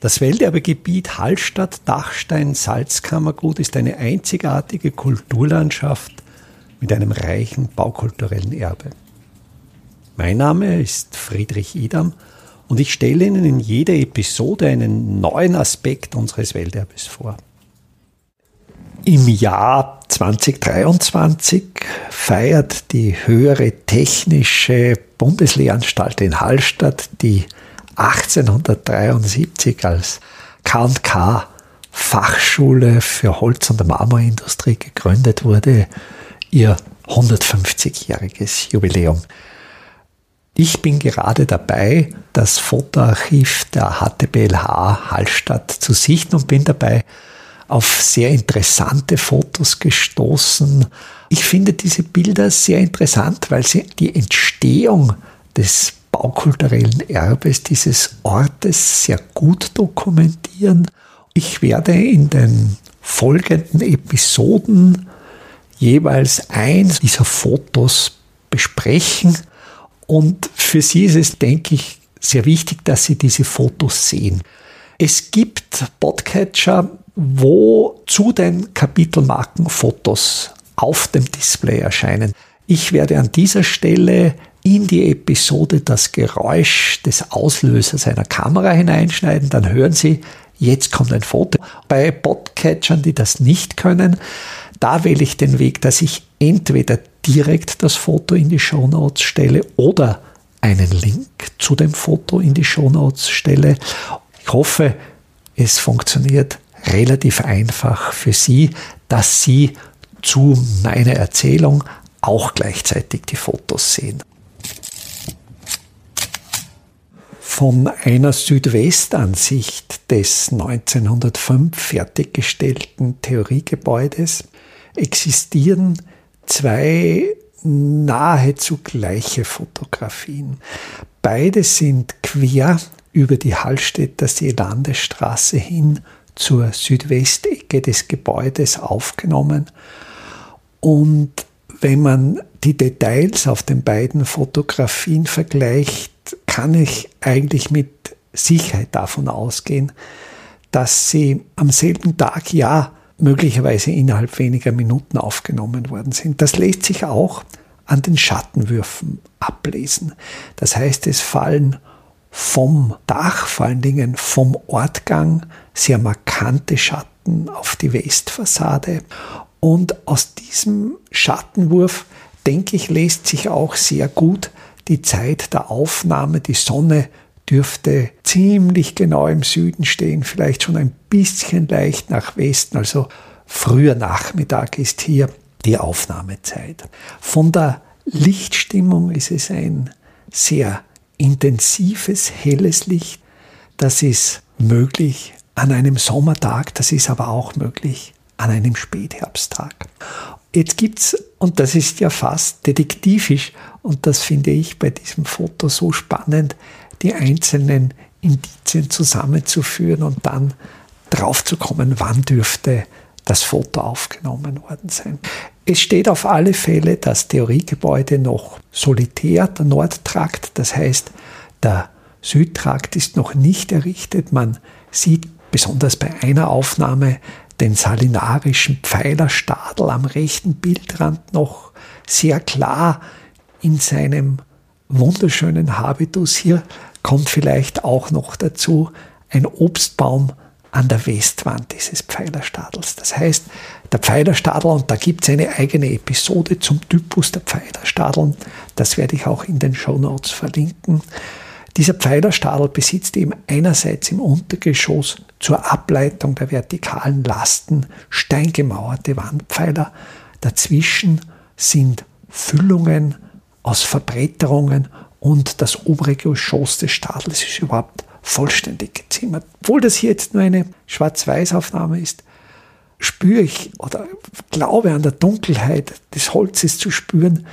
Das Welterbegebiet Hallstatt-Dachstein-Salzkammergut ist eine einzigartige Kulturlandschaft mit einem reichen baukulturellen Erbe. Mein Name ist Friedrich Idam und ich stelle Ihnen in jeder Episode einen neuen Aspekt unseres Welterbes vor. Im Jahr 2023 feiert die höhere technische Bundeslehranstalt in Hallstatt, die 1873 als K&K Fachschule für Holz- und Marmorindustrie gegründet wurde, ihr 150-jähriges Jubiläum. Ich bin gerade dabei, das Fotoarchiv der HTBLH Hallstatt zu sichten und bin dabei auf sehr interessante Fotos gestoßen. Ich finde diese Bilder sehr interessant, weil sie die Entstehung des baukulturellen Erbes dieses Ortes sehr gut dokumentieren. Ich werde in den folgenden Episoden jeweils eins dieser Fotos besprechen und für Sie ist es, denke ich, sehr wichtig, dass Sie diese Fotos sehen. Es gibt Podcatcher, wo zu den Kapitelmarken Fotos auf dem Display erscheinen. Ich werde an dieser Stelle in die Episode das Geräusch des Auslösers einer Kamera hineinschneiden. Dann hören Sie, jetzt kommt ein Foto. Bei Podcatchern, die das nicht können, da wähle ich den Weg, dass ich entweder direkt das Foto in die Show Notes stelle oder einen Link zu dem Foto in die Show Notes stelle. Ich hoffe, es funktioniert relativ einfach für Sie, dass Sie zu meiner Erzählung auch gleichzeitig die Fotos sehen. Von einer Südwestansicht des 1905 fertiggestellten Theoriegebäudes existieren zwei nahezu gleiche Fotografien. Beide sind quer über die Hallstätter Seelandestraße hin zur Südwestecke des Gebäudes aufgenommen. Und wenn man die Details auf den beiden Fotografien vergleicht, kann ich eigentlich mit Sicherheit davon ausgehen, dass sie am selben Tag ja möglicherweise innerhalb weniger Minuten aufgenommen worden sind. Das lässt sich auch an den Schattenwürfen ablesen. Das heißt, es fallen vom Dach, vor allen Dingen vom Ortgang, sehr markante Schatten auf die Westfassade. Und aus diesem Schattenwurf, denke ich, lässt sich auch sehr gut die Zeit der Aufnahme, die Sonne dürfte ziemlich genau im Süden stehen, vielleicht schon ein bisschen leicht nach Westen, also früher Nachmittag ist hier die Aufnahmezeit. Von der Lichtstimmung ist es ein sehr intensives, helles Licht. Das ist möglich an einem Sommertag, das ist aber auch möglich an einem Spätherbsttag. Jetzt gibt's, und das ist ja fast detektivisch, und das finde ich bei diesem Foto so spannend, die einzelnen Indizien zusammenzuführen und dann draufzukommen, wann dürfte das Foto aufgenommen worden sein. Es steht auf alle Fälle das Theoriegebäude noch solitär, der Nordtrakt, das heißt, der Südtrakt ist noch nicht errichtet. Man sieht besonders bei einer Aufnahme den salinarischen Pfeilerstadel am rechten Bildrand noch sehr klar in seinem wunderschönen Habitus. Hier kommt vielleicht auch noch dazu ein Obstbaum an der Westwand dieses Pfeilerstadels. Das heißt, der Pfeilerstadel, und da gibt es eine eigene Episode zum Typus der Pfeilerstadeln, das werde ich auch in den Show Notes verlinken. Dieser Pfeilerstadel besitzt eben einerseits im Untergeschoss zur Ableitung der vertikalen Lasten steingemauerte Wandpfeiler. Dazwischen sind Füllungen aus Verbretterungen und das obere Geschoss des Stadels ist überhaupt vollständig gezimmert. Obwohl das hier jetzt nur eine Schwarz-Weiß-Aufnahme ist, spüre ich oder glaube an der Dunkelheit des Holzes zu spüren,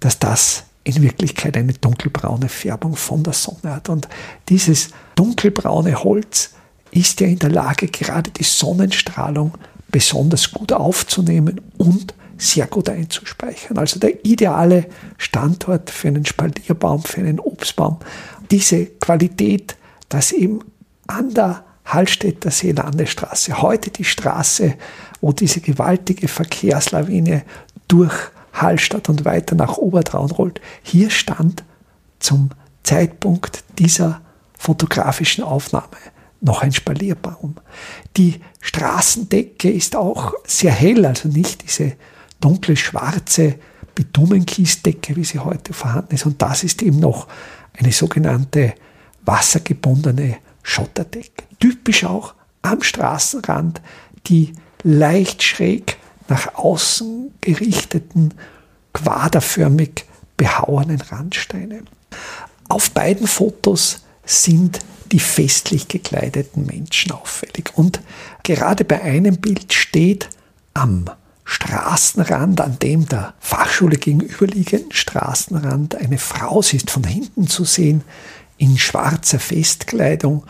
dass das in Wirklichkeit eine dunkelbraune Färbung von der Sonne hat. Und dieses dunkelbraune Holz ist ja in der Lage, gerade die Sonnenstrahlung besonders gut aufzunehmen und sehr gut einzuspeichern. Also der ideale Standort für einen Spalierbaum, für einen Obstbaum. Diese Qualität, dass eben an der Hallstätter See Landesstraße, heute die Straße, wo diese gewaltige Verkehrslawine durch Hallstatt und weiter nach Obertraun rollt. Hier stand zum Zeitpunkt dieser fotografischen Aufnahme noch ein Spalierbaum. Die Straßendecke ist auch sehr hell, also nicht diese dunkle schwarze Bitumenkiesdecke, wie sie heute vorhanden ist. Und das ist eben noch eine sogenannte wassergebundene Schotterdecke. Typisch auch am Straßenrand die leicht schräg nach außen gerichteten, quaderförmig behauenen Randsteine. Auf beiden Fotos sind die festlich gekleideten Menschen auffällig. Und gerade bei einem Bild steht am Straßenrand, an dem der Fachschule gegenüberliegenden Straßenrand eine Frau, sie ist von hinten zu sehen, in schwarzer Festkleidung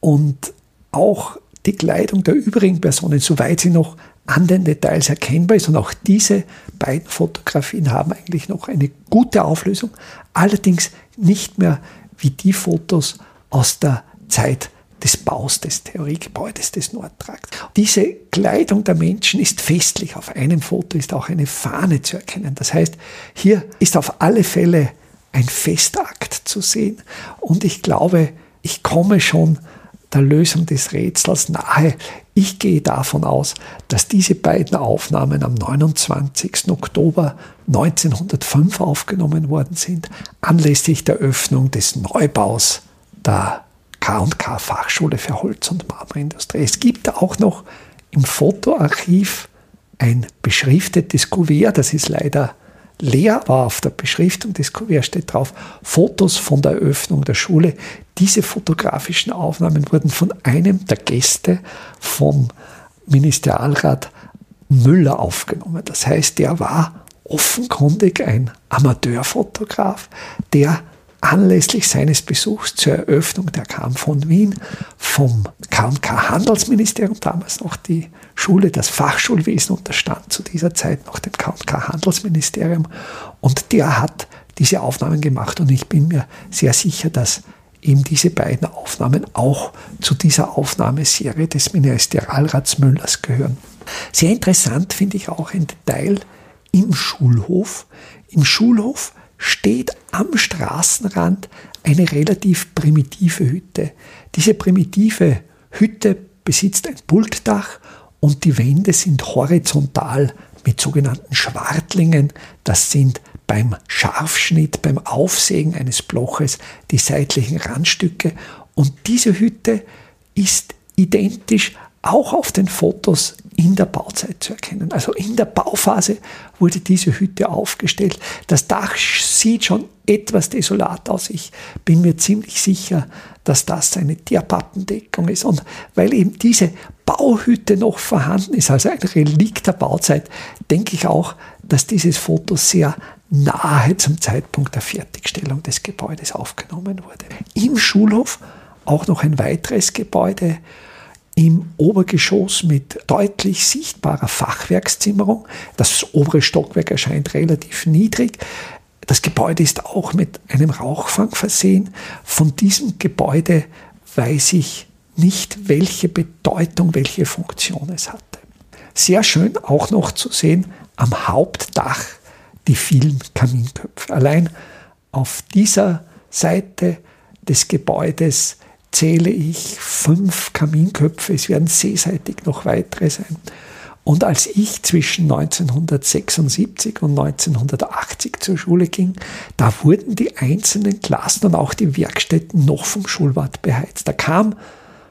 und auch die Kleidung der übrigen Personen, soweit sie noch an den Details erkennbar ist. Und auch diese beiden Fotografien haben eigentlich noch eine gute Auflösung, allerdings nicht mehr wie die Fotos aus der Zeit des Baus des Theoriegebäudes des Nordtrakts. Diese Kleidung der Menschen ist festlich. Auf einem Foto ist auch eine Fahne zu erkennen. Das heißt, hier ist auf alle Fälle ein Festakt zu sehen. Und ich glaube, ich komme schon der Lösung des Rätsels nahe. Ich gehe davon aus, dass diese beiden Aufnahmen am 29. Oktober 1905 aufgenommen worden sind, anlässlich der Öffnung des Neubaus der K&K Fachschule für Holz- und Marmorindustrie. Es gibt auch noch im Fotoarchiv ein beschriftetes Kuvert, das ist leider leer, aber auf der Beschriftung des Kuverts steht drauf Fotos von der Eröffnung der Schule. Diese fotografischen Aufnahmen wurden von einem der Gäste vom Ministerialrat Müller aufgenommen. Das heißt, der war offenkundig ein Amateurfotograf, der anlässlich seines Besuchs zur Eröffnung, der kam von Wien, vom K&K Handelsministerium, damals noch die Schule, das Fachschulwesen unterstand zu dieser Zeit noch dem K&K Handelsministerium und der hat diese Aufnahmen gemacht und ich bin mir sehr sicher, dass eben diese beiden Aufnahmen auch zu dieser Aufnahmeserie des Ministerialrats Müllers gehören. Sehr interessant finde ich auch ein Detail im Schulhof. Im Schulhof steht am Straßenrand eine relativ primitive Hütte. Diese primitive Hütte besitzt ein Pultdach und die Wände sind horizontal mit sogenannten Schwartlingen. Das sind beim Scharfschnitt, beim Aufsägen eines Bloches die seitlichen Randstücke. Und diese Hütte ist identisch auch auf den Fotos in der Bauzeit zu erkennen. Also in der Bauphase wurde diese Hütte aufgestellt. Das Dach sieht schon etwas desolat aus. Ich bin mir ziemlich sicher, dass das eine Tierpappendeckung ist. Und weil eben diese Bauhütte noch vorhanden ist, also ein Relikt der Bauzeit, denke ich auch, dass dieses Foto sehr nahe zum Zeitpunkt der Fertigstellung des Gebäudes aufgenommen wurde. Im Schulhof auch noch ein weiteres Gebäude, im Obergeschoss mit deutlich sichtbarer Fachwerkszimmerung. Das obere Stockwerk erscheint relativ niedrig. Das Gebäude ist auch mit einem Rauchfang versehen. Von diesem Gebäude weiß ich nicht, welche Bedeutung, welche Funktion es hatte. Sehr schön auch noch zu sehen am Hauptdach die vielen Kaminköpfe. Allein auf dieser Seite des Gebäudes zähle ich fünf Kaminköpfe, es werden seeseitig noch weitere sein. Und als ich zwischen 1976 und 1980 zur Schule ging, da wurden die einzelnen Klassen und auch die Werkstätten noch vom Schulwart beheizt. Da kam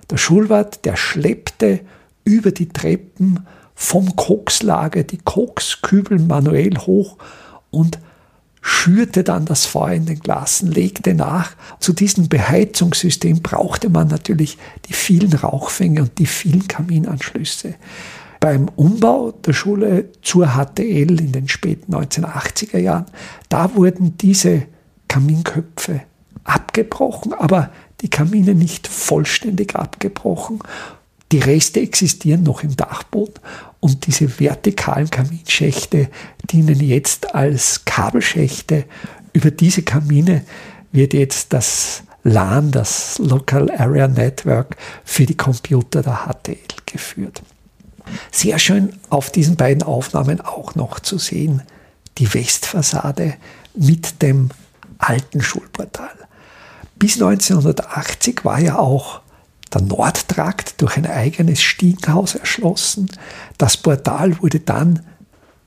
der Schulwart, der schleppte über die Treppen vom Kokslager die Kokskübel manuell hoch und schürte dann das Feuer in den Glasen, legte nach. Zu diesem Beheizungssystem brauchte man natürlich die vielen Rauchfänge und die vielen Kaminanschlüsse. Beim Umbau der Schule zur HTL in den späten 1980er Jahren, da wurden diese Kaminköpfe abgebrochen, aber die Kamine nicht vollständig abgebrochen die Reste existieren noch im Dachboden und diese vertikalen Kaminschächte dienen jetzt als Kabelschächte. Über diese Kamine wird jetzt das LAN, das Local Area Network, für die Computer der HTL geführt. Sehr schön auf diesen beiden Aufnahmen auch noch zu sehen, die Westfassade mit dem alten Schulportal. Bis 1980 war ja auch der Nordtrakt durch ein eigenes Stiegenhaus erschlossen. Das Portal wurde dann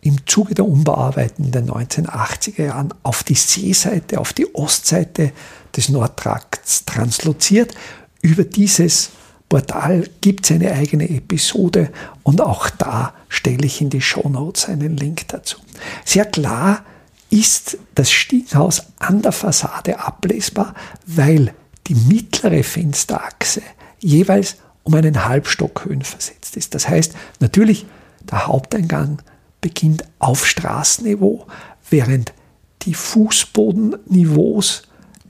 im Zuge der Umbauarbeiten in den 1980er Jahren auf die Seeseite, auf die Ostseite des Nordtrakts transloziert. Über dieses Portal gibt es eine eigene Episode und auch da stelle ich in die Show Notes einen Link dazu. Sehr klar ist das Stiegenhaus an der Fassade ablesbar, weil die mittlere Fensterachse jeweils um einen Halbstock Höhen versetzt ist. Das heißt, natürlich, der Haupteingang beginnt auf Straßenniveau, während die Fußbodenniveaus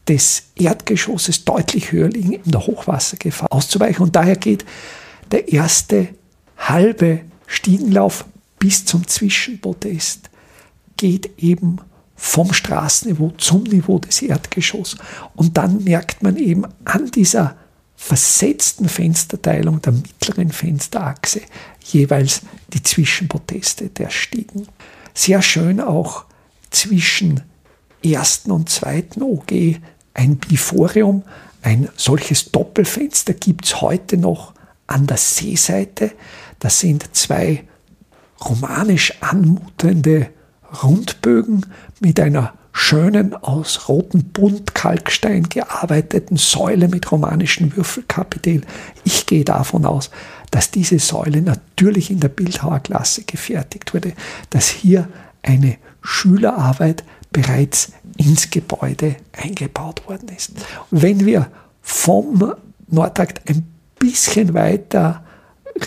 des Erdgeschosses deutlich höher liegen, um der Hochwassergefahr auszuweichen. Und daher geht der erste halbe Stiegenlauf bis zum Zwischenpodest, geht eben vom Straßenniveau zum Niveau des Erdgeschosses. Und dann merkt man eben an dieser versetzten Fensterteilung der mittleren Fensterachse jeweils die Zwischenproteste der Stiegen. Sehr schön auch zwischen ersten und zweiten OG ein Biforium, ein solches Doppelfenster gibt es heute noch an der Seeseite. Das sind zwei romanisch anmutende Rundbögen mit einer schönen aus rotem Buntkalkstein gearbeiteten Säule mit romanischem Würfelkapitel. Ich gehe davon aus, dass diese Säule natürlich in der Bildhauerklasse gefertigt wurde, dass hier eine Schülerarbeit bereits ins Gebäude eingebaut worden ist. Wenn wir vom Nordtrakt ein bisschen weiter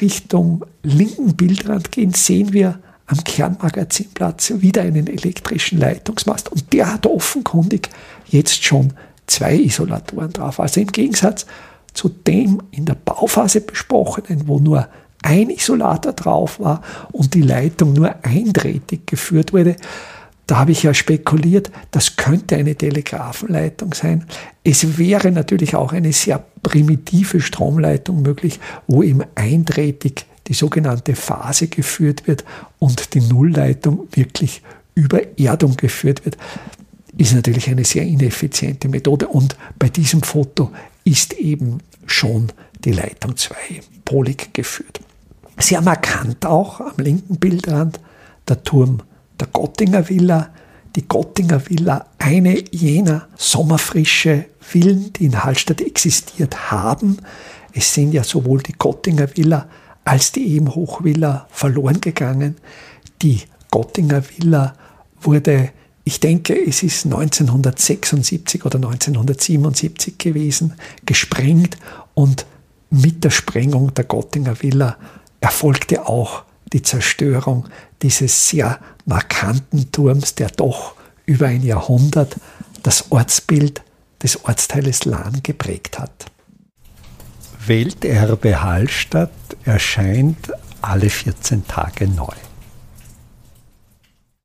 Richtung linken Bildrand gehen, sehen wir am Kernmagazinplatz wieder einen elektrischen Leitungsmast und der hat offenkundig jetzt schon zwei Isolatoren drauf. Also im Gegensatz zu dem in der Bauphase besprochenen, wo nur ein Isolator drauf war und die Leitung nur eindrätig geführt wurde, da habe ich ja spekuliert, das könnte eine Telegrafenleitung sein. Es wäre natürlich auch eine sehr primitive Stromleitung möglich, wo eben eindrätig die sogenannte Phase geführt wird und die Nullleitung wirklich über Erdung geführt wird, ist natürlich eine sehr ineffiziente Methode. Und bei diesem Foto ist eben schon die Leitung zweipolig geführt. Sehr markant auch am linken Bildrand der Turm der Gottinger Villa. Die Gottinger Villa, eine jener sommerfrische Villen, die in Hallstatt existiert haben. Es sind ja sowohl die Gottinger Villa als die Ebenhochvilla verloren gegangen. Die Gottinger Villa wurde, ich denke, es ist 1976 oder 1977 gewesen, gesprengt und mit der Sprengung der Gottinger Villa erfolgte auch die Zerstörung dieses sehr markanten Turms, der doch über ein Jahrhundert das Ortsbild des Ortsteiles Lahn geprägt hat. Welterbe Hallstatt erscheint alle 14 Tage neu.